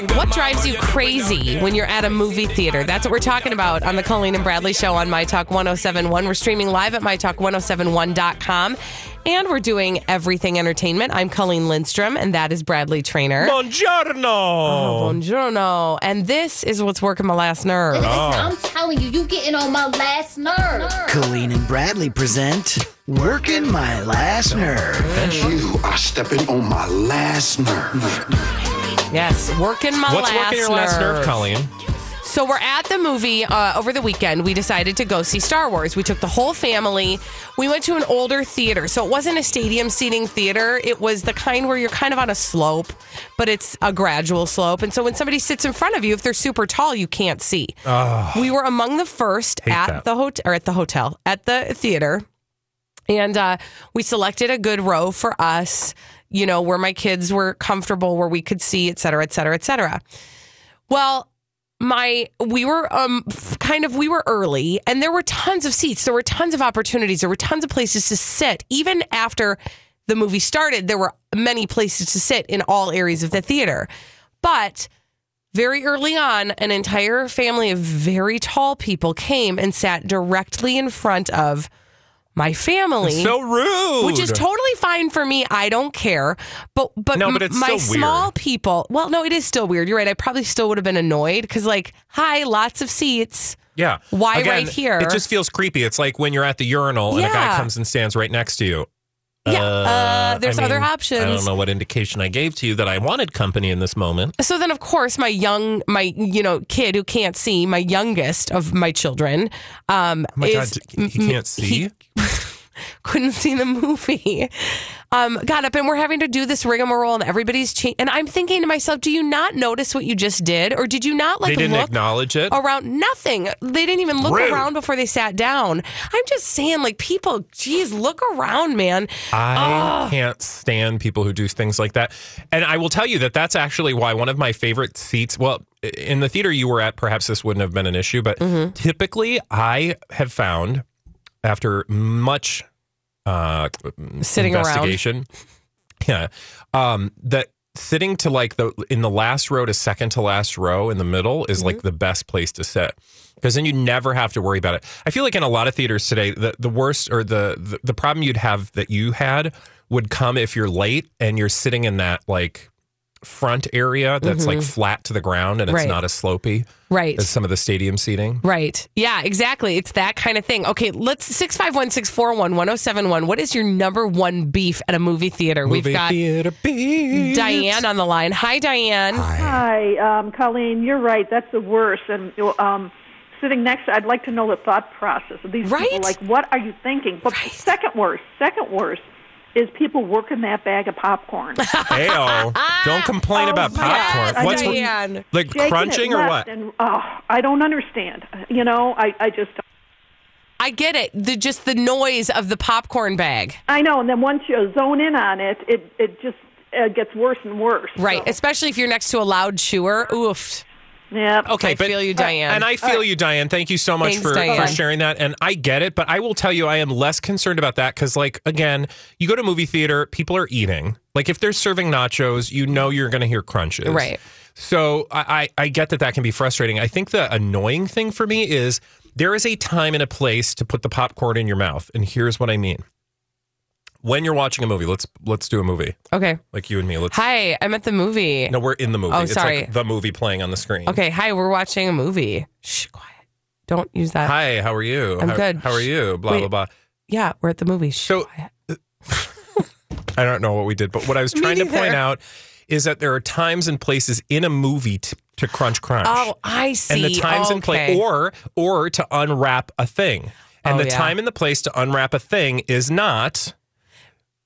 What Sing the what drives you crazy when you're at a movie theater? That's what we're talking about on the Colleen and Bradley show on My Talk 1071. We're streaming live at mytalk1071.com and we're doing everything entertainment. I'm Colleen Lindstrom and that is Bradley Traynor. Buongiorno. Oh, Buongiorno. And this is what's working my last nerve. Listen, oh. I'm telling you, you getting on my last nerve. Colleen and Bradley present Working My Last Nerve. You are stepping on my last nerve. Yes, working my What's last working your last nerve, Colleen? So we're at the movie uh, over the weekend. We decided to go see Star Wars. We took the whole family. We went to an older theater, so it wasn't a stadium seating theater. It was the kind where you're kind of on a slope, but it's a gradual slope. And so when somebody sits in front of you, if they're super tall, you can't see. We were among the first at that. the hotel or at the hotel at the theater, and uh, we selected a good row for us. You know where my kids were comfortable, where we could see, et cetera, et cetera, et cetera. Well, my we were um kind of we were early and there were tons of seats. There were tons of opportunities. There were tons of places to sit. Even after the movie started there were many places to sit in all areas of the theater. But very early on an entire family of very tall people came and sat directly in front of my family So rude. which is totally fine for me. I don't care. But but, No, but it's my still weird. small people. Well, no, it is still weird. You're right. I probably still would have been annoyed because like, hi, lots of seats. Yeah. Why Again, right here? It just feels creepy. It's like when you're at the urinal and a guy comes and stands right next to you. Yeah, uh, there's I other mean, I don't know what indication I gave to you that I wanted company in this moment. So then, of course, my young, my you know, kid who can't see, my youngest of my children, um, Oh my is God, he can't see? couldn't see the movie. Um, got up and we're having to do this rigmarole, and everybody's cha- and I'm thinking to myself, do you not notice what you just did, or did you not like they didn't acknowledge it. around nothing. They didn't even look Rude. around before they sat down. I'm just saying, like, people, geez, look around, man. I can't stand people who do things like that. And I will tell you that that's actually why one of my favorite seats, well, in the theater you were at, perhaps this wouldn't have been an issue, but Mm-hmm. typically I have found after much uh, Sitting around. yeah, um, that sitting to like the in the last row to second to last row in the middle is Mm-hmm. like the best place to sit because then you never have to worry about it. I feel like in a lot of theaters today, the the worst or the the, the problem you'd have that you had would come if you're late and you're sitting in that like front area that's like flat to the ground and it's Mm-hmm. Right. not as slopy Right. as some of the stadium seating. Right. Yeah, exactly. It's that kind of thing. Okay, let's 651 641 1071. What is your number one beef at a movie theater? Movie We've got theater beats. Diane on the line. Hi, Diane. Hi, um, Colleen. You're right. That's the worst. And um, sitting next, I'd like to know the thought process of these Right? people. Like, what are you thinking? But Right. second worst, second worst is people working that bag of popcorn. Ayo. Don't complain Oh, about popcorn. God. What's Diane. like Shaking crunching or what? And, oh, I don't understand. You know, I, I just, I get it. The just the noise of the popcorn bag. I know. And then once you zone in on it, it, it just uh, gets worse and worse. Right. So- Especially if you're next to a loud chewer. Oof. Yep. Okay, I but feel you, uh, Diane. And I feel you, Diane. Thank you so much Thanks, for, Diane. for sharing that. And I get it, but I will tell you, I am less concerned about that because, like, again, you go to movie theater, people are eating. Like, if they're serving nachos, you know you're going to hear crunches. Right. So I, I I get that that can be frustrating. I think the annoying thing for me is there is a time and a place to put the popcorn in your mouth, and here's what I mean. When you're watching a movie, let's let's do a movie Okay. like you and me. Let's Hi, I'm at the movie. no, we're in the movie. Oh, it's sorry. like the movie playing on the screen. Okay. Hi, we're watching a movie. Shh, quiet. Don't use that. Hi, how are you? I'm how, good. How are you? Blah Wait. blah blah. Yeah, we're at the movie. Shh, So- quiet. I don't know what we did, but what I was trying to point out is that there are times and places in a movie to, to crunch crunch. Oh, I see. and the times and place Okay. or or to unwrap a thing. And Oh, the yeah. time and the place to unwrap a thing is not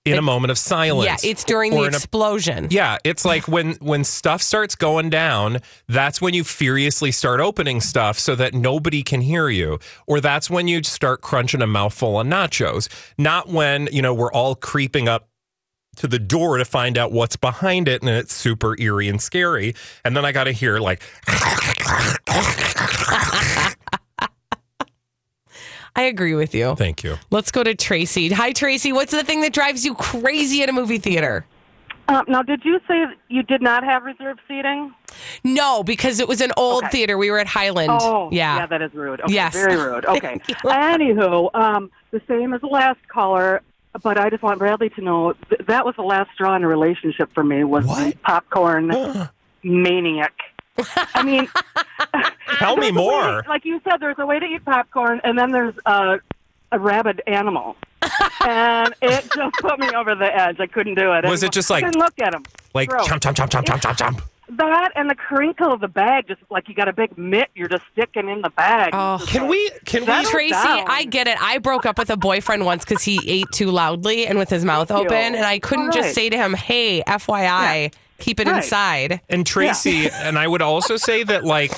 in a moment of silence. Yeah, it's during the in a- explosion. yeah, it's like when when stuff starts going down, that's when you furiously start opening stuff so that nobody can hear you. Or that's when you start crunching a mouthful of nachos. Not when, you know, we're all creeping up to the door to find out what's behind it and it's super eerie and scary. And then I got to hear like I agree with you. thank you. Let's go to Tracy. Hi, Tracy. What's the thing that drives you crazy at a movie theater? Um, now, did you say you did not have reserved seating? No, because it was an old Okay. theater. We were at Highland. Oh, yeah. Yeah, that is rude. Okay, Yes. very rude. Okay. Anywho, um, the same as the last caller, but I just want Bradley to know th- that was the last straw in a relationship for me was the popcorn maniac. I mean, Tell me there's way more. to- like you said, there's a way to eat popcorn, and then there's uh, a rabid animal. and it just put me over the edge. I couldn't do it. Was it And just I like- couldn't look at him? Like Gross. chomp chomp chomp chomp chomp chomp chomp. That and the crinkle of the bag, just like you got a big mitt, you're just sticking in the bag. Oh. Can like- we can we Tracy, down. I get it. I broke up with a boyfriend once because he ate too loudly and with his mouth Thank you. open, and I couldn't All just right. say to him, "Hey, FYI, keep it Right. inside." And Tracy, and I would also say that like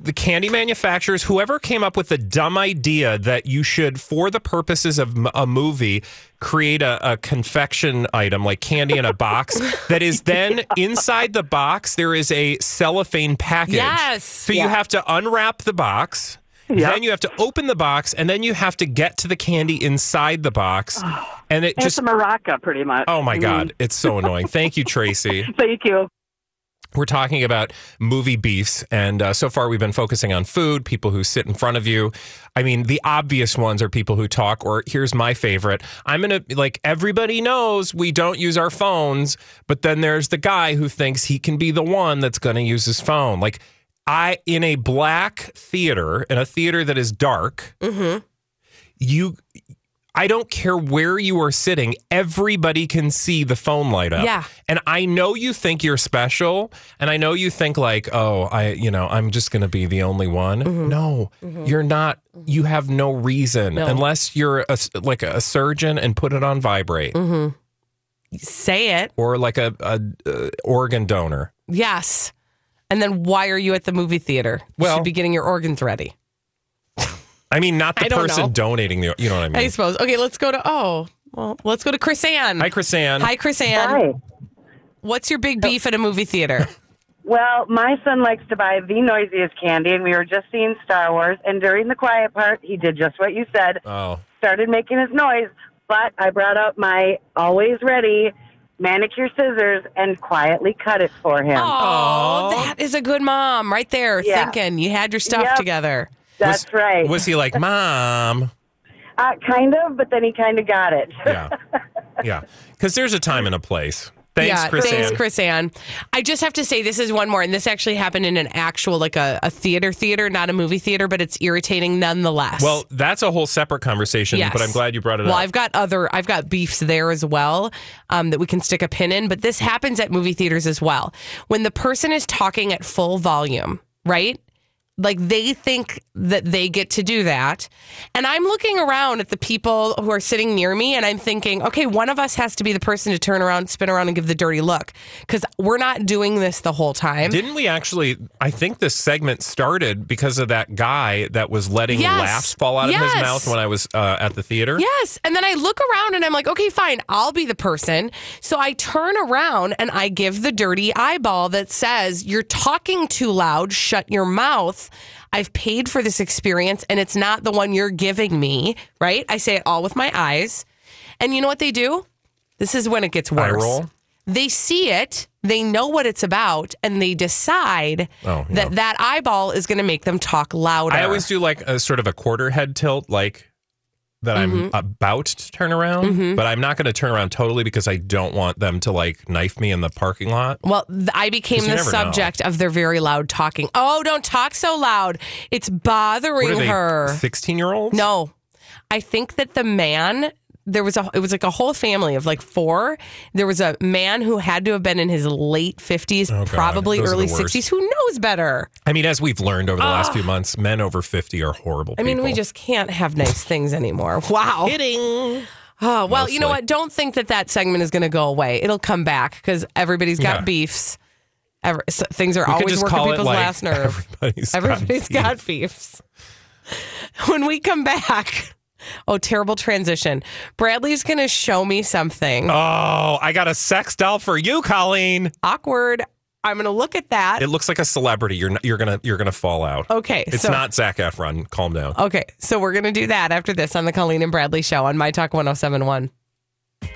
the candy manufacturers, whoever came up with the dumb idea that you should, for the purposes of m- a movie, create a, a confection item like candy in a box that is then inside the box, there is a cellophane package. Yes. So you have to unwrap the box. Yeah. Then you have to open the box, and then you have to get to the candy inside the box, and it It's just a maraca, pretty much. oh my god, it's so annoying. Thank you, Tracy. Thank you. We're talking about movie beefs, and uh, so far we've been focusing on food, people who sit in front of you. I mean, the obvious ones are people who talk, or here's my favorite. I'm going to, like, everybody knows we don't use our phones, but then there's the guy who thinks he can be the one that's going to use his phone. Like, I, in a black theater, in a theater that is dark, mm-hmm. you. I don't care where you are sitting, everybody can see the phone light up. Yeah. And I know you think you're special, and I know you think like, oh, I, you know, I'm just going to be the only one. Mm-hmm. No, mm-hmm. you're not. You have no reason No. unless you're a, like a surgeon and put it on vibrate, Say it. or like a, a, a organ donor. Yes. And then why are you at the movie theater? You Well- should be getting your organs ready. I mean, not the person know. donating the. You know what I mean? I suppose. Okay, let's go to oh, well, let's go to Chris Ann. Hi, Chris Ann. Hi, Chris Ann. Hi. What's your big beef at a movie theater? Well, my son likes to buy the noisiest candy, and we were just seeing Star Wars. And during the quiet part, he did just what you said, Oh, started making his noise. But I brought out my always ready manicure scissors and quietly cut it for him. Oh, that is a good mom right there Yeah. thinking you had your stuff Yep. together. That's was, right. Was he like, Mom? uh, kind of, but then he kind of got it. Yeah, yeah. Because there's a time and a place. Thanks, yeah, Chris thanks, Ann. Chris Ann. I just have to say this is one more, and this actually happened in an actual like a, a theater theater, not a movie theater, but it's irritating nonetheless. Well, that's a whole separate conversation, Yes. but I'm glad you brought it well, up. Well, I've got other, I've got beefs there as well um, that we can stick a pin in, but this happens at movie theaters as well. When the person is talking at full volume, right? Like they think that they get to do that. And I'm looking around at the people who are sitting near me and I'm thinking, okay, one of us has to be the person to turn around, spin around, and give the dirty look because we're not doing this the whole time. Didn't we actually? I think this segment started because of that guy that was letting Yes. laughs fall out of Yes. his mouth when I was uh, at the theater. Yes. And then I look around and I'm like, okay, fine, I'll be the person. So I turn around and I give the dirty eyeball that says, you're talking too loud, shut your mouth. I've paid for this experience and it's not the one you're giving me, right? I say it all with my eyes. And you know what they do? This is when it gets worse. They see it, they know what it's about, and they decide Oh, yeah. that that eyeball is going to make them talk louder. I always do like a sort of a quarter head tilt, like that I'm Mm-hmm. about to turn around, but I'm not going to turn around totally because I don't want them to like knife me in the parking lot. Well, th- I became the never know. subject of their very loud talking. Oh, don't talk so loud. It's bothering they? her. Sixteen year olds? No. I think that the man there was a it was like a whole family of like four. There was a man who had to have been in his late 50s, Oh, probably early 60s. Who knows better? I mean, as we've learned over the last ah. few months, men over fifty are horrible. I mean, we just can't have nice things anymore. Wow. kidding. Oh, well, you know what? Don't think that that segment is going to go away. It'll come back because everybody's got Yeah. beefs. Ever, so things are We always working people's like last nerve. everybody's got Everybody's beef. got beefs. When we come back, oh, terrible transition. Bradley's going to show me something Oh, I got a sex doll for you, Colleen. awkward. I'm going to look at that. It looks like a celebrity. You're not, you're gonna you're gonna fall out. Okay, It's so- not Zac Efron. Calm down. Okay, so we're going to do that after this on the Colleen and Bradley show on My Talk 1071.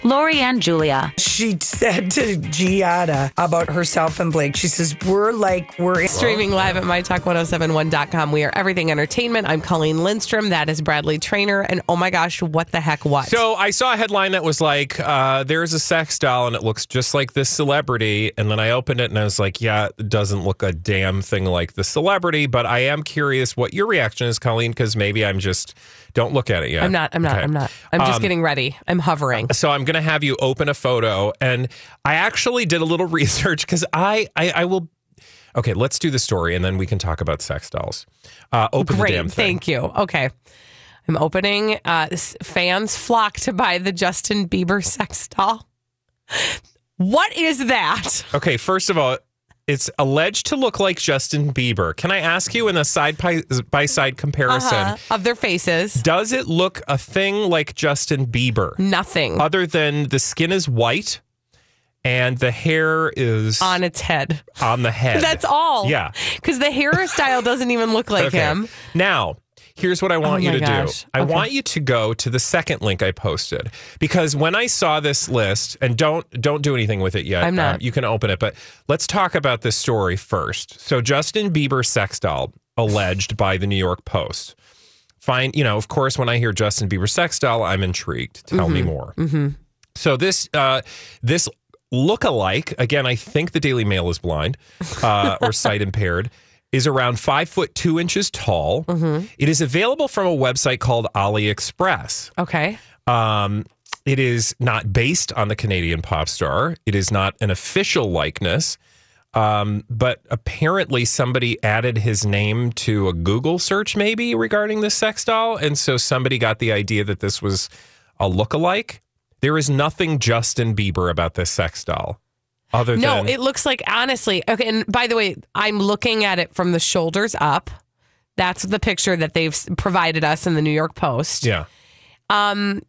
Lori and Julia. She said to Giada about herself and Blake, she says, We're like, we're in. Streaming live at mytalk1071.com. We are everything entertainment. I'm Colleen Lindstrom. That is Bradley Traynor. And oh my gosh, what the heck, what? So I saw a headline that was like, uh, "There's a sex doll and it looks just like this celebrity." And then I opened it and I was like, "Yeah, it doesn't look a damn thing like the celebrity." But I am curious what your reaction is, Colleen, because maybe I'm just don't look at it yet. I'm not, I'm not, Okay. I'm not. I'm just Um, getting ready. I'm hovering. So I'm going to have you open a photo, and I actually did a little research because I, I I will. Okay, let's do the story, and then we can talk about sex dolls. Uh, open the damn Great. thing. Thank you. Okay. I'm opening. Uh, fans flock to buy the Justin Bieber sex doll. What is that? Okay, first of all, it's alleged to look like Justin Bieber. Can I ask you in a side by, by side comparison? Uh-huh. Of their faces. Does it look a thing like Justin Bieber? Nothing Other than the skin is white and the hair is on its head. on the head. That's all. Yeah. Because the hairstyle doesn't even look like Okay. him. Now, here's what I want Oh you to gosh. do. I Okay. want you to go to the second link I posted because when I saw this list, and don't don't do anything with it yet. I'm not. um, you can open it, but let's talk about this story first. So, Justin Bieber sex doll alleged by the New York Post. Fine, you know, of course, when I hear Justin Bieber sex doll, I'm intrigued. Tell me more. Mm-hmm. So this uh, this look-alike, again, I think the Daily Mail is blind uh, or sight impaired, is around five foot two inches tall. Mm-hmm. It is available from a website called AliExpress. Okay. Um, it is not based on the Canadian pop star. It is not an official likeness. Um, but apparently somebody added his name to a Google search, maybe regarding this sex doll. And so somebody got the idea that this was a look-alike. There is nothing Justin Bieber about this sex doll. Other No, than it looks like honestly. Okay, and by the way, I'm looking at it from the shoulders up. That's the picture that they've provided us in the New York Post. yeah. Um,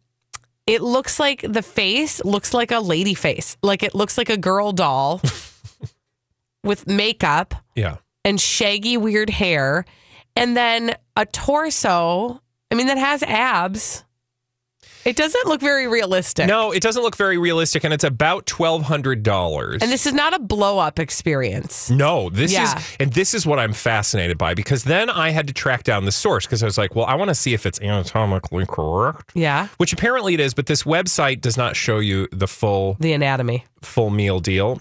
it looks like the face looks like a lady face, like it looks like a girl doll with makeup Yeah. and shaggy weird hair, and then a torso. I mean, that has abs. It doesn't look very realistic. No, it doesn't look very realistic, and it's about twelve hundred dollars. And this is not a blow up experience. No, this Yeah. is, and this is what I'm fascinated by because then I had to track down the source because I was like, well, I want to see if it's anatomically correct, Yeah. which apparently it is, but this website does not show you the full The anatomy. full meal deal.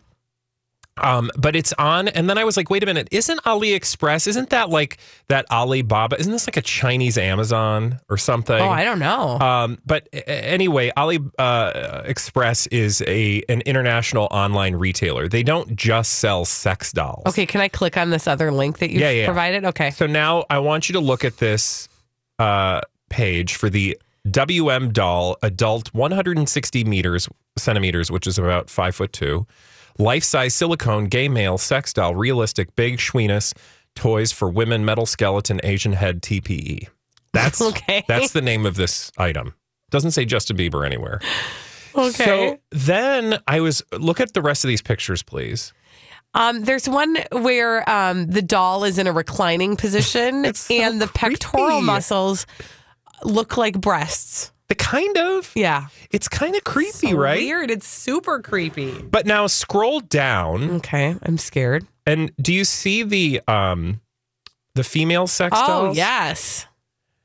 Um, but it's on, and then I was like, wait a minute, isn't AliExpress? Isn't that like that Alibaba? Isn't this like a Chinese Amazon or something? Oh, I don't know. Um, but anyway, Ali uh, Express is a an international online retailer. They don't just sell sex dolls. Okay, can I click on this other link that you Yeah, yeah. provided? Okay. So now I want you to look at this uh, page for the WM doll adult 160 meters centimeters, which is about five foot two, life size silicone gay male sex doll, realistic big schweenus toys for women, metal skeleton, Asian head TPE. That's Okay. That's the name of this item. Doesn't say Justin Bieber anywhere. Okay. So then I was look at the rest of these pictures, please. Um, there's one where um, the doll is in a reclining position and the pectoral muscles look like breasts. The kind of Yeah. it's kind of creepy, So right? Weird. It's super creepy. But now scroll down, Okay. I'm scared. and do you see the um the female sex Oh, dolls? yes.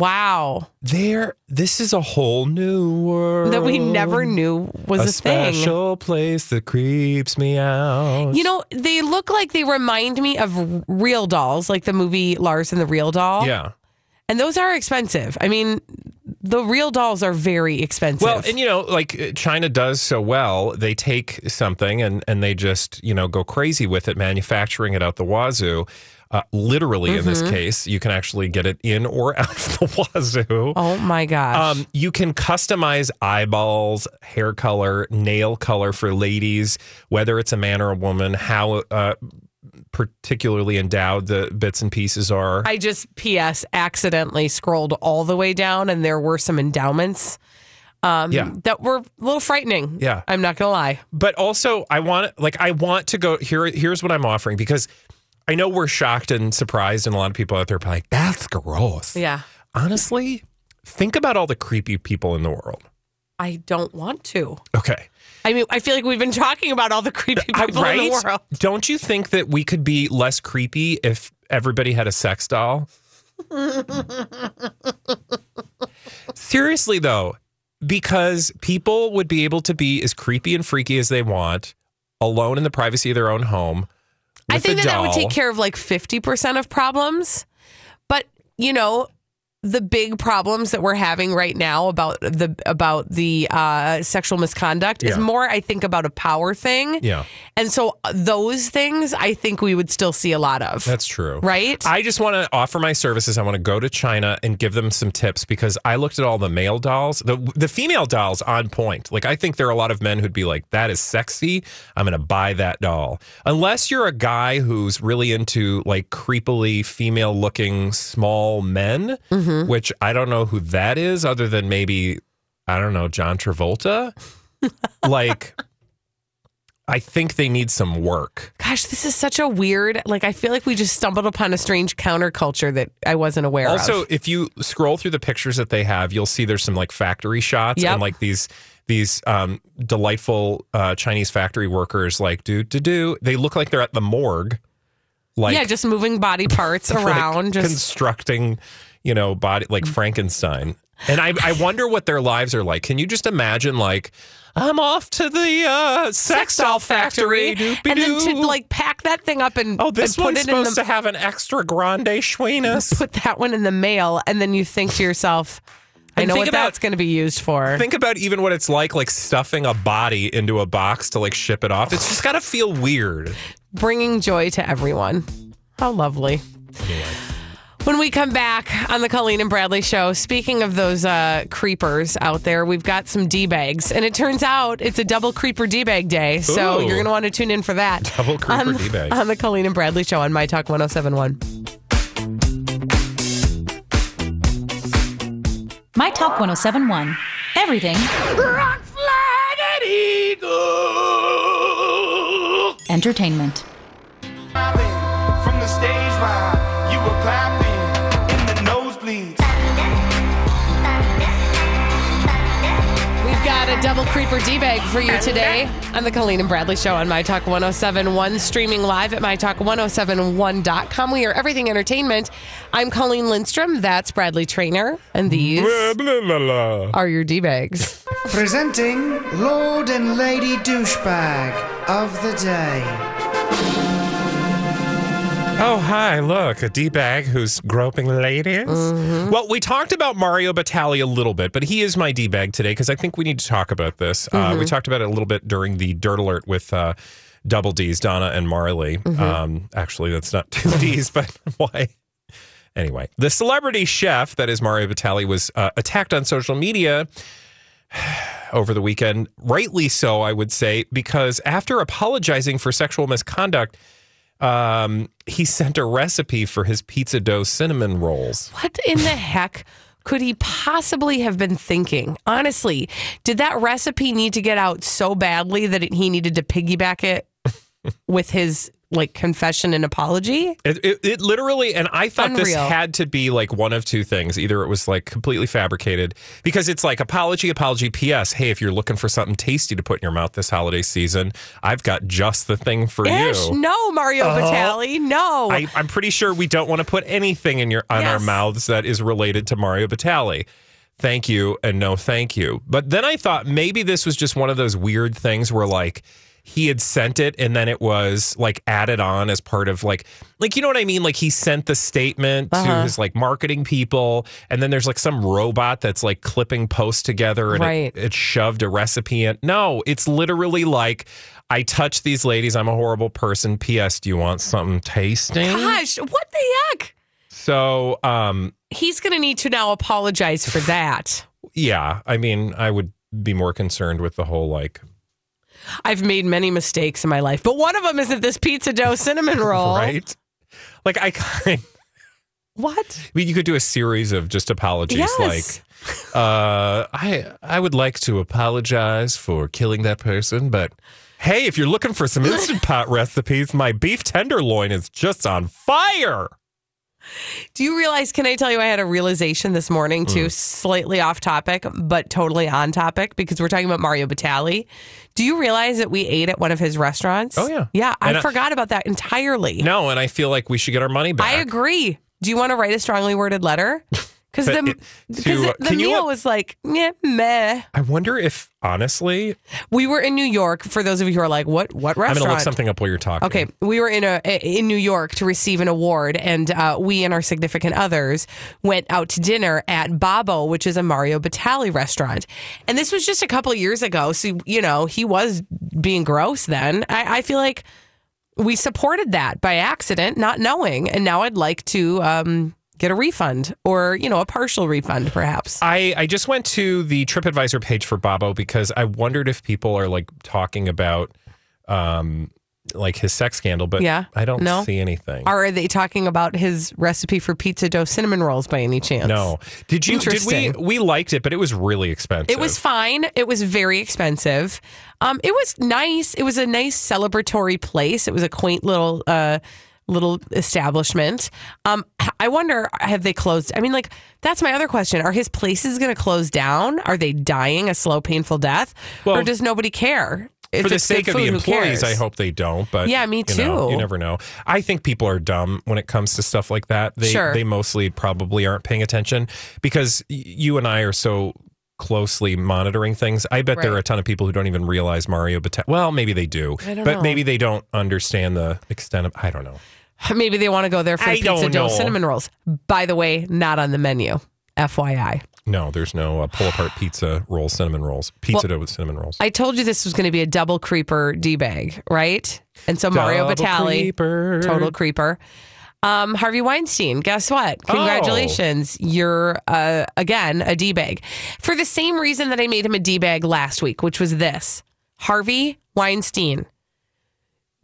Wow. There this is a whole new world That we never knew was a, a thing. special place that creeps me out. You know, they look like they remind me of real dolls, like the movie Lars and the Real Doll. yeah. And those are expensive. I mean, the real dolls are very expensive. Well, and you know, like uh, China does so well, they take something and and they just you know go crazy with it, manufacturing it out the wazoo. Uh, literally, in this Mhm. case, you can actually get it in or out of the wazoo. oh my gosh. Um, you can customize eyeballs, hair color, nail color for ladies, whether it's a man or a woman, how uh, particularly endowed the bits and pieces are. I just PS accidentally scrolled all the way down and there were some endowments um Yeah. that were a little frightening. Yeah. I'm not gonna lie. but also I want like I want to go here here's what I'm offering because I know we're shocked and surprised and a lot of people out there are like that's gross. Yeah. Honestly, think about all the creepy people in the world. I don't want to. Okay. I mean, I feel like we've been talking about all the creepy people in the world. Don't you think that we could be less creepy if everybody had a sex doll? Seriously though, because people would be able to be as creepy and freaky as they want, alone in the privacy of their own home. I think that that would take care of like 50% of problems. But, you know, the big problems that we're having right now about the about the uh, sexual misconduct is more, I think, about a power thing. Yeah. And so uh, those things, I think we would still see a lot of. That's true. Right? I just want to offer my services. I want to go to China and give them some tips because I looked at all the male dolls. The the female dolls on point. Like I think there are a lot of men who'd be like, "That is sexy. I'm going to buy that doll." Unless you're a guy who's really into like creepily female looking small men, which I don't know who that is other than maybe I don't know, John Travolta. like I think they need some work. Gosh, this is such a weird, like, I feel like we just stumbled upon a strange counterculture that I wasn't aware also, of. Also, if you scroll through the pictures that they have, you'll see there's some like factory shots Yep. and like these these um, delightful uh, Chinese factory workers like do do do. They look like they're at the morgue, like yeah, just moving body parts like, around. just constructing, you know, body like Frankenstein. And I I wonder what their lives are like. Can you just imagine like I'm off to the uh, sex doll factory, and then to like pack that thing up and Oh, this and put one's it in supposed the, to have an extra grande schweenus. put that one in the mail, and then you think to yourself, I know what about- that's going to be used for. Think about even what it's like, like stuffing a body into a box to like ship it off. It's just got to feel weird. Bringing joy to everyone. How lovely. When we come back on the Colleen and Bradley show, speaking of those uh, creepers out there, we've got some D bags. And it turns out it's a double creeper D bag day. So Ooh. you're going to want to tune in for that. Double creeper on, D-bag. On the Colleen and Bradley show on My Talk 1071. My Talk 1071. Everything Rock flag eagle. entertainment. From the stage while you were clapping a double creeper D bag for you today on the Colleen and Bradley show on My Talk 1071, streaming live at MyTalk1071.com. We are everything entertainment. I'm Colleen Lindstrom. That's Bradley Traynor. And these Blah, blah, blah, blah. are your D bags. Presenting Lord and Lady Douchebag of the Day. Oh, hi, look, a D bag who's groping ladies. Mm-hmm. Well, we talked about Mario Batali a little bit, but he is my D bag today because I think we need to talk about this. Uh, Mm-hmm. we talked about it a little bit during the Dirt Alert with uh, Double D's, Donna and Marley. Mm-hmm. Um, actually, that's not two D's, but why? Anyway, the celebrity chef that is Mario Batali was uh, attacked on social media over the weekend. Rightly so, I would say, because after apologizing for sexual misconduct, um, he sent a recipe for his pizza dough cinnamon rolls. What in the heck could he possibly have been thinking? Honestly, did that recipe need to get out so badly that it, he needed to piggyback it with his like confession and apology? It, it, it literally, and I thought this had to be like one of two things. Either it was like completely fabricated because it's like apology, apology, P.S. Hey, if you're looking for something tasty to put in your mouth this holiday season, I've got just the thing for Ish, you. no, Mario Uh-huh. Batali, no. I, I'm pretty sure we don't want to put anything in your on our mouths that is related to Mario Batali. Thank you and no thank you. But then I thought maybe this was just one of those weird things where like he had sent it and then it was like added on as part of like like you know what I mean? Like he sent the statement to Uh-huh. his like marketing people and then there's like some robot that's like clipping posts together and Right. it, it shoved a recipe in. No, it's literally like I touched these ladies. I'm a horrible person. P.S. Do you want something tasting? Gosh, what the heck? So, um, He's going to need to now apologize for that. yeah, I mean, I would be more concerned with the whole like, I've made many mistakes in my life, but one of them isn't this pizza dough cinnamon roll. right? Like, I kind. What? I mean, you could do a series of just apologies, Yes. like, uh, I I would like to apologize for killing that person, but hey, if you're looking for some instant pot recipes, my beef tenderloin is just on fire. Do you realize? Can I tell you? I had a realization this morning too, Mm. slightly off topic, but totally on topic because we're talking about Mario Batali. Do you realize that we ate at one of his restaurants? Oh, yeah. yeah. I I- forgot about that entirely. No, and I feel like we should get our money back. I agree. Do you want to write a strongly worded letter? Because the it- to, uh, the can you, meal uh, was like yeah, meh. I wonder if honestly, We were in New York. For those of you who are like, what what restaurant? I'm going to look something up while you're talking. Okay, we were in a in New York to receive an award, and uh, we and our significant others went out to dinner at Babbo, which is a Mario Batali restaurant. And this was just a couple of years ago, so you know he was being gross then. I, I feel like we supported that by accident, not knowing, and now I'd like to um, get a refund or you know a partial refund, perhaps. I, I just went to the TripAdvisor page for Babbo because I wondered if people are like talking about um like his sex scandal, but Yeah. I don't No. see anything. Are they talking about his recipe for pizza dough cinnamon rolls by any chance? no. Did you did we we liked it, but it was really expensive. It was fine. It was very expensive. Um, it was nice. It was a nice celebratory place. It was a quaint little uh, little establishment. Um, I wonder, have they closed? I mean, like that's my other question. Are his places going to close down? Are they dying a slow, painful death, or does nobody care? If for the sake of the food, employees. I hope they don't. But Yeah, me you know, too. you never know. I think people are dumb when it comes to stuff like that. They Sure. they mostly probably aren't paying attention because you and I are so closely monitoring things. I bet there are a ton of people who don't even realize Mario Batali. Well, maybe they do, I don't but know. maybe they don't understand the extent of. I don't know. Maybe they want to go there for I pizza dough know. cinnamon rolls. By the way, not on the menu. FYI. No, there's no uh, pull apart pizza roll cinnamon rolls, pizza dough with cinnamon rolls. I told you this was going to be a double creeper D bag, right? And so Mario Double Batali, creeper. total creeper. Um, Harvey Weinstein, guess what? Oh. Congratulations. You're, uh, again, a D bag. For the same reason that I made him a D bag last week, which was this Harvey Weinstein,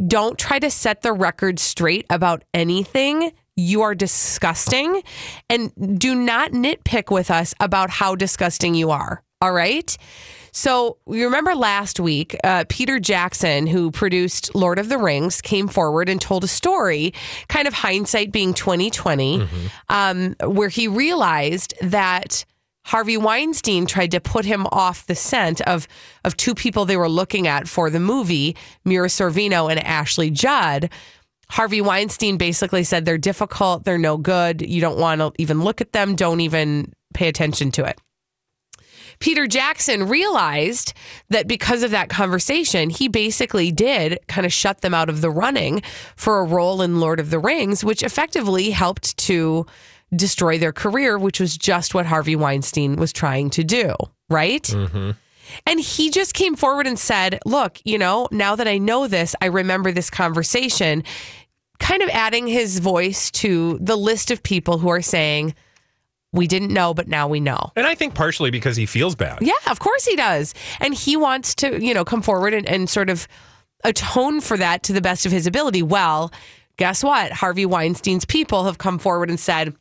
don't try to set the record straight about anything. You are disgusting. And do not nitpick with us about how disgusting you are. All right. So you remember last week, uh, Peter Jackson, who produced Lord of the Rings, came forward and told a story, kind of hindsight being twenty um, where he realized that Harvey Weinstein tried to put him off the scent of of two people they were looking at for the movie, Mira Sorvino and Ashley Judd. Harvey Weinstein basically said they're difficult, they're no good, you don't want to even look at them, don't even pay attention to it. Peter Jackson realized that because of that conversation, he basically did kind of shut them out of the running for a role in Lord of the Rings, which effectively helped to destroy their career, which was just what Harvey Weinstein was trying to do, right? Mm-hmm. And he just came forward and said, Look, you know, now that I know this, I remember this conversation, kind of adding his voice to the list of people who are saying, We didn't know, but now we know. And I think partially because he feels bad. Yeah, of course he does. And he wants to, you know, come forward and, and sort of atone for that to the best of his ability. Well, guess what? Harvey Weinstein's people have come forward and said,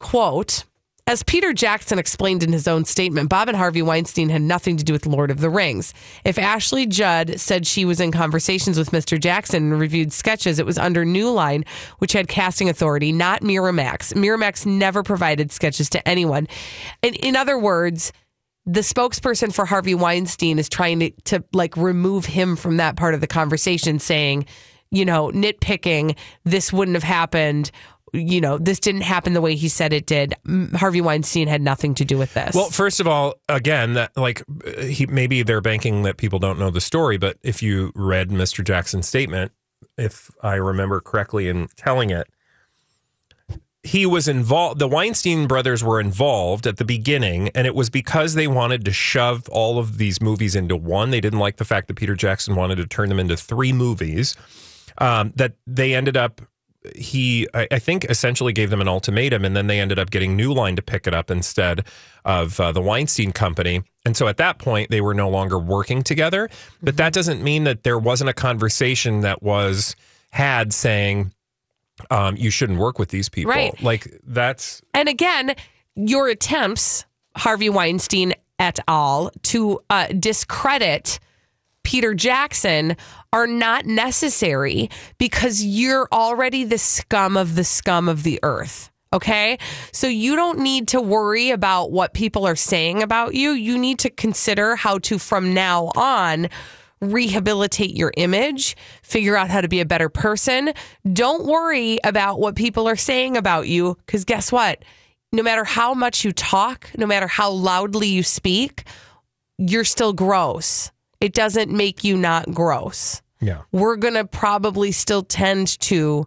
quote, as Peter Jackson explained in his own statement, Bob and Harvey Weinstein had nothing to do with Lord of the Rings. If Ashley Judd said she was in conversations with Mr. Jackson and reviewed sketches, it was under New Line, which had casting authority, not Miramax. Miramax never provided sketches to anyone. In, in other words, the spokesperson for Harvey Weinstein is trying to, to like remove him from that part of the conversation, saying, you know, nitpicking, this wouldn't have happened. You know, this didn't happen the way he said it did. Harvey Weinstein had nothing to do with this. Well, first of all, again, that like he maybe they're banking that people don't know the story, but if you read Mr. Jackson's statement, if I remember correctly in telling it, he was involved. The Weinstein brothers were involved at the beginning, and it was because they wanted to shove all of these movies into one. They didn't like the fact that Peter Jackson wanted to turn them into three movies. Um, that they ended up he I, I think essentially gave them an ultimatum and then they ended up getting new line to pick it up instead of uh, the weinstein company and so at that point they were no longer working together but that doesn't mean that there wasn't a conversation that was had saying um, you shouldn't work with these people Right. like that's And again, your attempts, Harvey Weinstein et al., to uh, discredit Peter Jackson are not necessary because you're already the scum of the scum of the earth. Okay. So you don't need to worry about what people are saying about you. You need to consider how to, from now on, rehabilitate your image, figure out how to be a better person. Don't worry about what people are saying about you because guess what? No matter how much you talk, no matter how loudly you speak, you're still gross. It doesn't make you not gross. yeah We're going to probably still tend to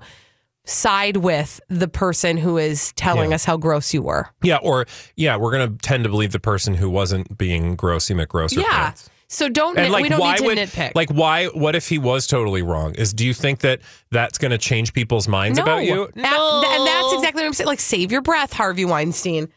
side with the person who is telling Yeah. us how gross you were. yeah or yeah we're gonna tend to believe the person who wasn't being grossy mcgross Yeah. So don't And nit- like, we don't why need to would nitpick. like why? What if he was totally wrong? Is do you think that that's going to change people's minds about you? A- and that's exactly what I'm saying. Like, save your breath, Harvey Weinstein,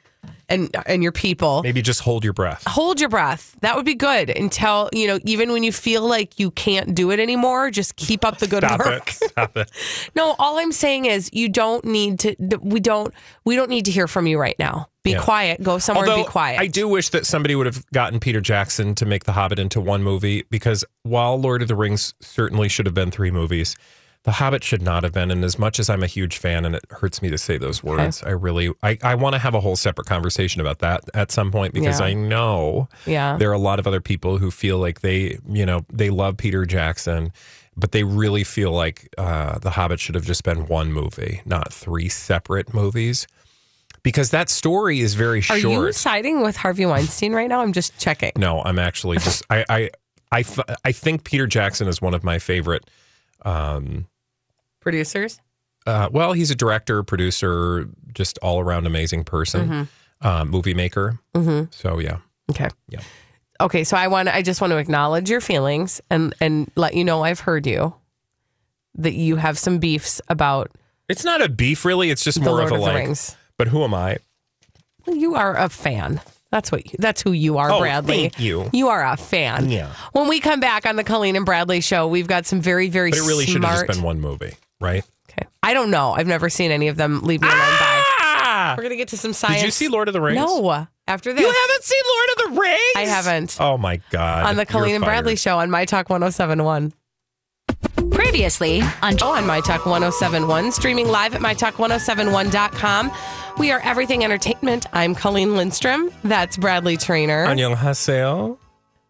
and and your people. Maybe just hold your breath. Hold your breath. That would be good until you know. Even when you feel like you can't do it anymore, just keep up the good Stop work. it. Stop it. No, all I'm saying is you don't need to. We don't. We don't need to hear from you right now. Be Yeah. quiet. Go somewhere Although and be quiet. I do wish that somebody would have gotten Peter Jackson to make The Hobbit into one movie because while Lord of the Rings certainly should have been three movies, The Hobbit should not have been. And as much as I'm a huge fan, and it hurts me to say those words, I really I, I want to have a whole separate conversation about that at some point because Yeah. I know Yeah. there are a lot of other people who feel like they you know they love Peter Jackson. But they really feel like uh, The Hobbit should have just been one movie, not three separate movies. Because that story is very short. Are you siding with Harvey Weinstein right now? I'm just checking. No, I'm actually just I I I, I think Peter Jackson is one of my favorite. Um, Producers. uh, well, he's a director, producer, just all around amazing person. Mhm. uh, movie maker. Mhm. So yeah, Okay. Yeah. Okay, so I want I just want to acknowledge your feelings and and let you know I've heard you that you have some beefs about it's not a beef really. It's just more of a of like. Rings. But who am I? you are a fan. That's what that's who you are, Oh, Bradley. thank you. You are a fan. Yeah. When we come back on the Colleen and Bradley show, we've got some very very But it really should have just been one movie, right? Okay. I don't know. I've never seen any of them. Leave me alone. Ah! Bye. We're gonna get to some science. Did you see Lord of the Rings? No. After this, You haven't seen Lord of the Rings? I haven't. Oh my god! on the You're Colleen and Bradley fired. show on My Talk 1071. Previously on Oh, on My Talk 1071, streaming live at MyTalk1071.com. We are Everything Entertainment. I'm Colleen Lindstrom. That's Bradley Traynor. Annyeonghaseyo.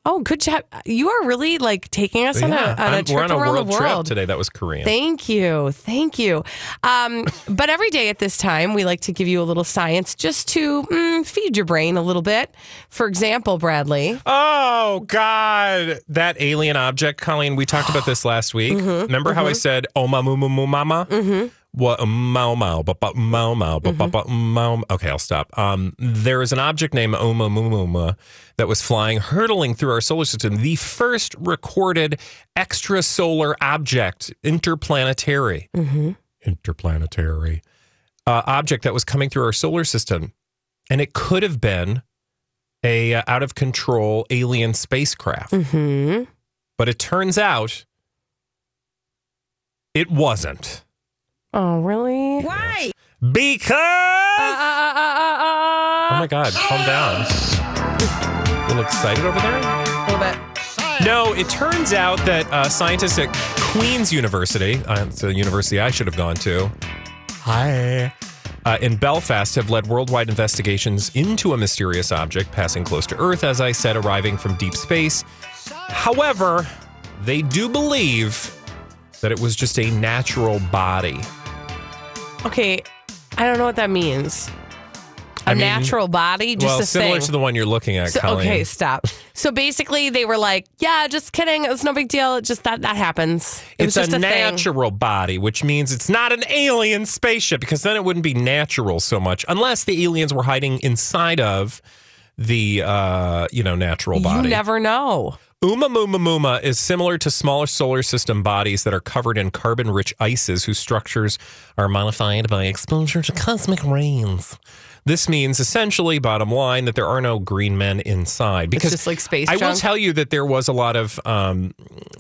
Oh, good job. You are really like taking us on a, on a trip we're on a around world, the world. trip today. That was Korean. Thank you. Thank you. Um, but every day at this time, we like to give you a little science just to mm, feed your brain a little bit. For example, Bradley. Oh God, that alien object, Colleen. We talked about this last week. Mm-hmm. Remember how I said "Oma mu mu mu mama"? Mm-hmm. What mau mau ba ba mau mau ba ba ba mau? Okay, I'll stop. Um, there is an object named Oma mu mu mu that was flying, hurtling through our solar system. The first recorded extrasolar object, interplanetary, interplanetary uh, object that was coming through our solar system, and it could have been a uh, out of control alien spacecraft. Mm-hmm. But it turns out it wasn't. Oh, really? Why? Because Uh, Oh my god, calm down. A little excited over there? A little bit. No, it turns out that uh, scientists at Queen's University, uh, it's a university I should have gone to. Hi. Uh, in Belfast, have led worldwide investigations into a mysterious object passing close to Earth, as I said, arriving from deep space. However, they do believe that it was just a natural body. Okay, I don't know what that means. A I mean, natural body, just well, a similar thing. to the one you're looking at, So- Colleen. okay, stop. So basically, they were like, "Yeah, just kidding. It's no big deal. It just that that happens. It It's a a, thing." natural body, which means it's not an alien spaceship because then it wouldn't be natural so much unless the aliens were hiding inside of the uh, you know natural body. You never know. Oumuamua Muma is similar to smaller solar system bodies that are covered in carbon rich ices whose structures are modified by exposure to cosmic rays. This means essentially, bottom line, that there are no green men inside. Because just like space I will tell you that there was a lot of um,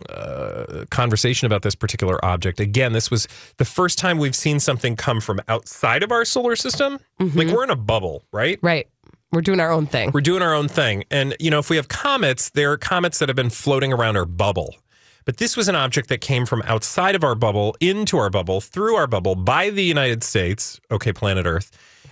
uh, conversation about this particular object. Again, this was the first time we've seen something come from outside of our solar system. Like we're in a bubble, right? Right. We're doing our own thing. We're doing our own thing. And, you know, if we have comets, there are comets that have been floating around our bubble. But this was an object that came from outside of our bubble, into our bubble, through our bubble by the United States, okay, planet Earth,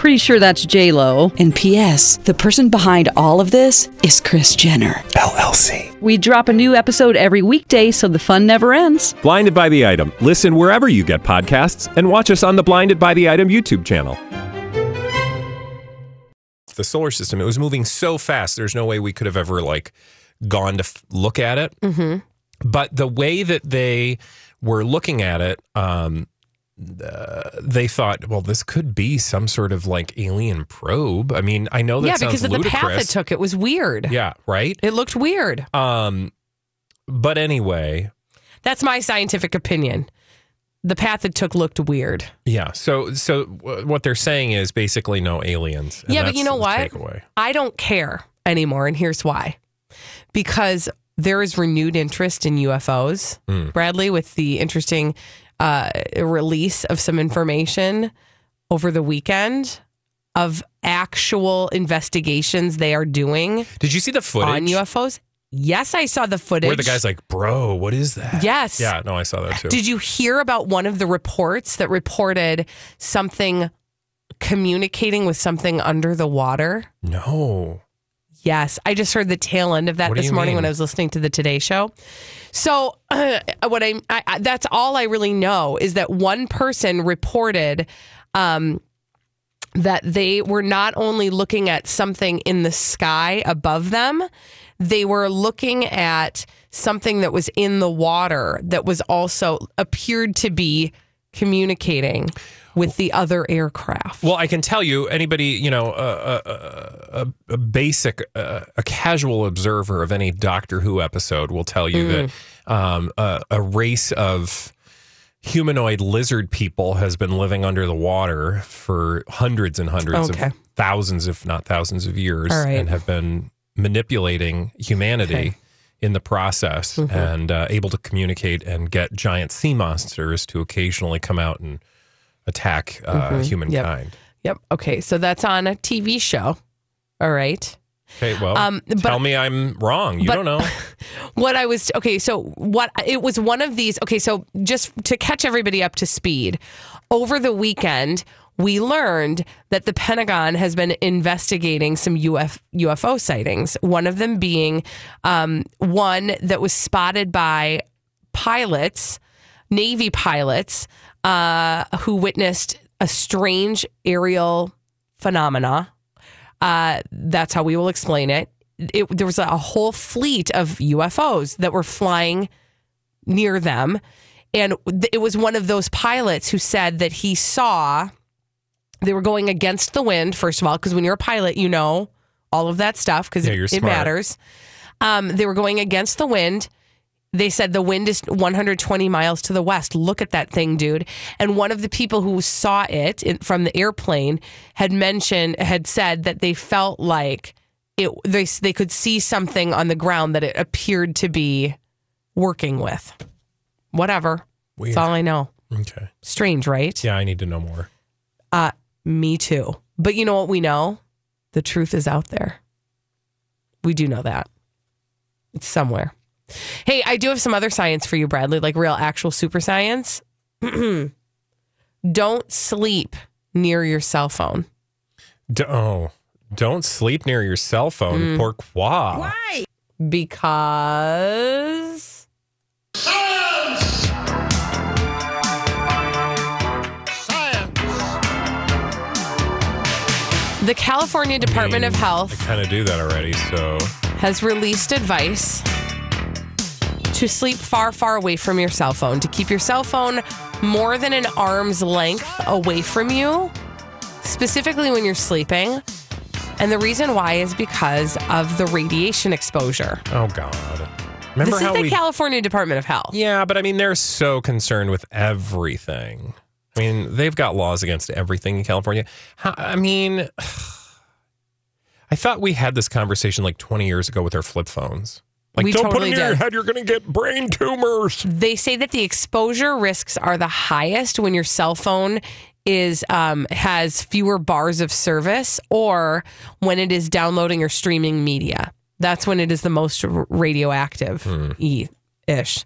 Pretty sure that's J Lo. And P.S. The person behind all of this is Kris Jenner. LLC. We drop a new episode every weekday, so the fun never ends. Blinded by the item. Listen wherever you get podcasts, and watch us on the Blinded by the Item YouTube channel. The solar system, it was moving so fast. There's no way we could have ever like gone to f- look at it. Mm-hmm. but the way that they were looking at it um uh, they thought well this could be some sort of like alien probe i mean i know that yeah, sounds because of the ludicrous path it took, it was weird. yeah right It looked weird. um but anyway That's my scientific opinion. The path it took looked weird. yeah so so w- what they're saying is basically no aliens and yeah, but you know the what? takeaway. I don't care anymore, and here's why. Because there is renewed interest in UFOs, Hmm. Bradley, with the interesting uh, release of some information over the weekend of actual investigations they are doing did you see the footage on UFOs. Yes, I saw the footage. where the guy's like bro what is that Yes. yeah no i saw that too Did you hear about one of the reports that reported something communicating with something under the water? no Yes, I just heard the tail end of that What do this you morning when? I was listening to the Today Show. So, what I, I, I that's all I really know is that one person reported um, that they were not only looking at something in the sky above them, they were looking at something that was in the water that was also appeared to be communicating with the other aircraft. Well, I can tell you, anybody, you know, a, a, a, a basic, uh, a casual observer of any Doctor Who episode will tell you Mm. that um, a, a race of humanoid lizard people has been living under the water for hundreds and hundreds Okay. of thousands, if not thousands of years, right. and have been manipulating humanity. Okay. In the process, Mhm. and uh, able to communicate and get giant sea monsters to occasionally come out and attack uh, Mhm. humankind. Yep. Okay. So that's on a TV show. All right. Okay, well, Um, but- tell me I'm wrong. You don't know. What I was okay, so what it was one of these. Okay, so just to catch everybody up to speed, over the weekend we learned that the Pentagon has been investigating some UF, UFO sightings. One of them being um, one that was spotted by pilots, Navy pilots, uh, who witnessed a strange aerial phenomena. Uh, that's how we will explain it. it. There was a whole fleet of UFOs that were flying near them. And it was one of those pilots who said that he saw they were going against the wind, first of all, because when you're a pilot, you know all of that stuff because Yeah, it, it matters. Um, they were going against the wind. They said the wind is 120 miles to the west. Look at that thing, dude. And one of the people who saw it in, from the airplane had mentioned, had said that they felt like it. They they could see something on the ground that it appeared to be working with. Whatever. Weird. That's all I know. Okay. Strange, right? Yeah, I need to know more. Uh, me too. But you know what we know? The truth is out there. We do know that. It's somewhere. Hey, I do have some other science for you, Bradley, like real actual super science. Don't sleep near your cell phone. D- oh, don't sleep near your cell phone. Mm. Pourquoi? Why? Because the California Department of Health I kind of do that already. So has released advice to sleep far, far away from your cell phone, to keep your cell phone more than an arm's length away from you, specifically when you're sleeping. And the reason why is because of the radiation exposure. oh god. Remember this how is the we? California Department of Health. yeah, but I mean, they're so concerned with everything. I mean, they've got laws against everything in California. I mean, I thought we had this conversation like 20 years ago with our flip phones. Like, We don't put totally it near your head; you're going to get brain tumors. They say that the exposure risks are the highest when your cell phone is um, has fewer bars of service or when it is downloading or streaming media. That's when it is the most radioactive e- ish.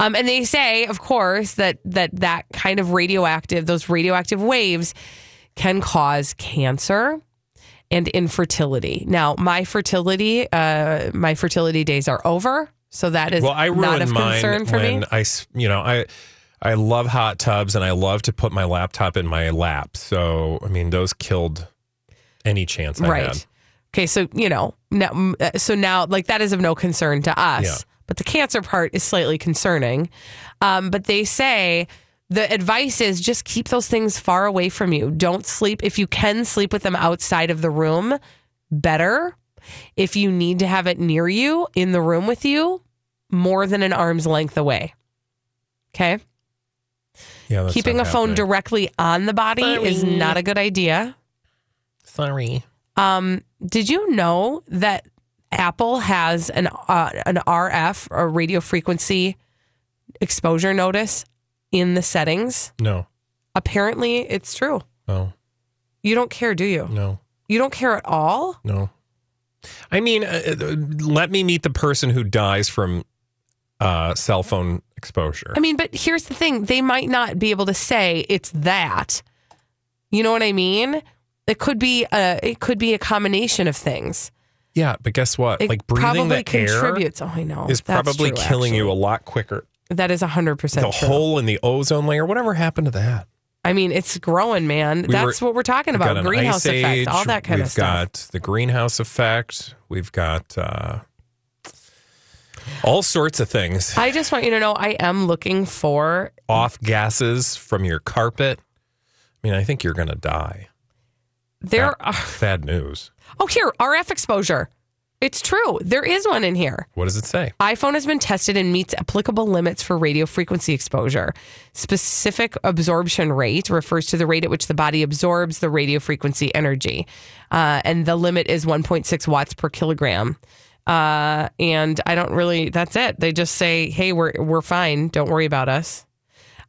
Um, and they say, of course, that that that kind of radioactive, those radioactive waves, can cause cancer and infertility. Now, my fertility, uh, my fertility days are over, so that is well, I not of concern for me. I, you know, I, I love hot tubs and I love to put my laptop in my lap. So, I mean, those killed any chance I right. had. Okay, so you know, now, uh, so now like that is of no concern to us, Yeah. but the cancer part is slightly concerning. Um, but they say the advice is just keep those things far away from you. Don't sleep if you can sleep with them outside of the room. Better if you need to have it near you in the room with you, more than an arm's length away. Okay, Yeah, that's keeping a phone happening. directly on the body is not a good idea. Sorry. Um, did you know that Apple has an uh, an RF or radio frequency exposure notice in the settings? No. Apparently, it's true. Oh You don't care, do you? no. You don't care at all? No. I mean, uh, uh, let me meet the person who dies from uh, cell phone exposure. I mean, but here's the thing: they might not be able to say it's that. You know what I mean? It could be a it could be a combination of things. Yeah, but guess what? It like breathing probably the air contributes. Oh, I know. is That's probably true, killing you a lot quicker. That is hundred The percent true. hole in the ozone layer. Whatever happened to that? I mean, it's growing, man. We That's were- what we're talking about. Greenhouse effect, age, all that kind we've of stuff. We've got the greenhouse effect. We've got uh, all sorts of things. I just want you to know I am looking for Off gases from your carpet. I mean, I think you're going to die. there are Bad news. Oh, here, RF exposure. It's true. There is one in here. What does it say? iPhone has been tested and meets applicable limits for radio frequency exposure. Specific absorption rate refers to the rate at which the body absorbs the radio frequency energy. Uh, and the limit is 1.6 watts per kilogram. Uh, and I don't really, that's it. They just say, hey, we're, we're fine. Don't worry about us.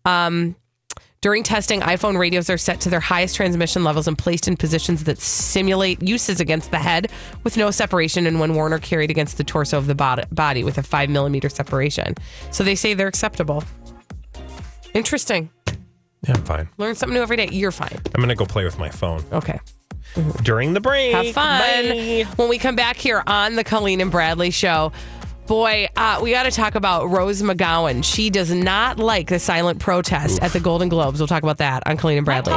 Um, during testing, iPhone radios are set to their highest transmission levels and placed in positions that simulate uses against the head with no separation, and when worn or carried against the torso of the bod- body with a five millimeter separation. So they say they're acceptable. Interesting. Yeah, I'm fine. Learn something new every day. You're fine. I'm going to go play with my phone. Okay. During the break. Have fun. Bye. When we come back here on the Colleen and Bradley show, boy, uh, we got to talk about Rose McGowan. She does not like the silent protest at the Golden Globes. We'll talk about that on Colleen and Bradley.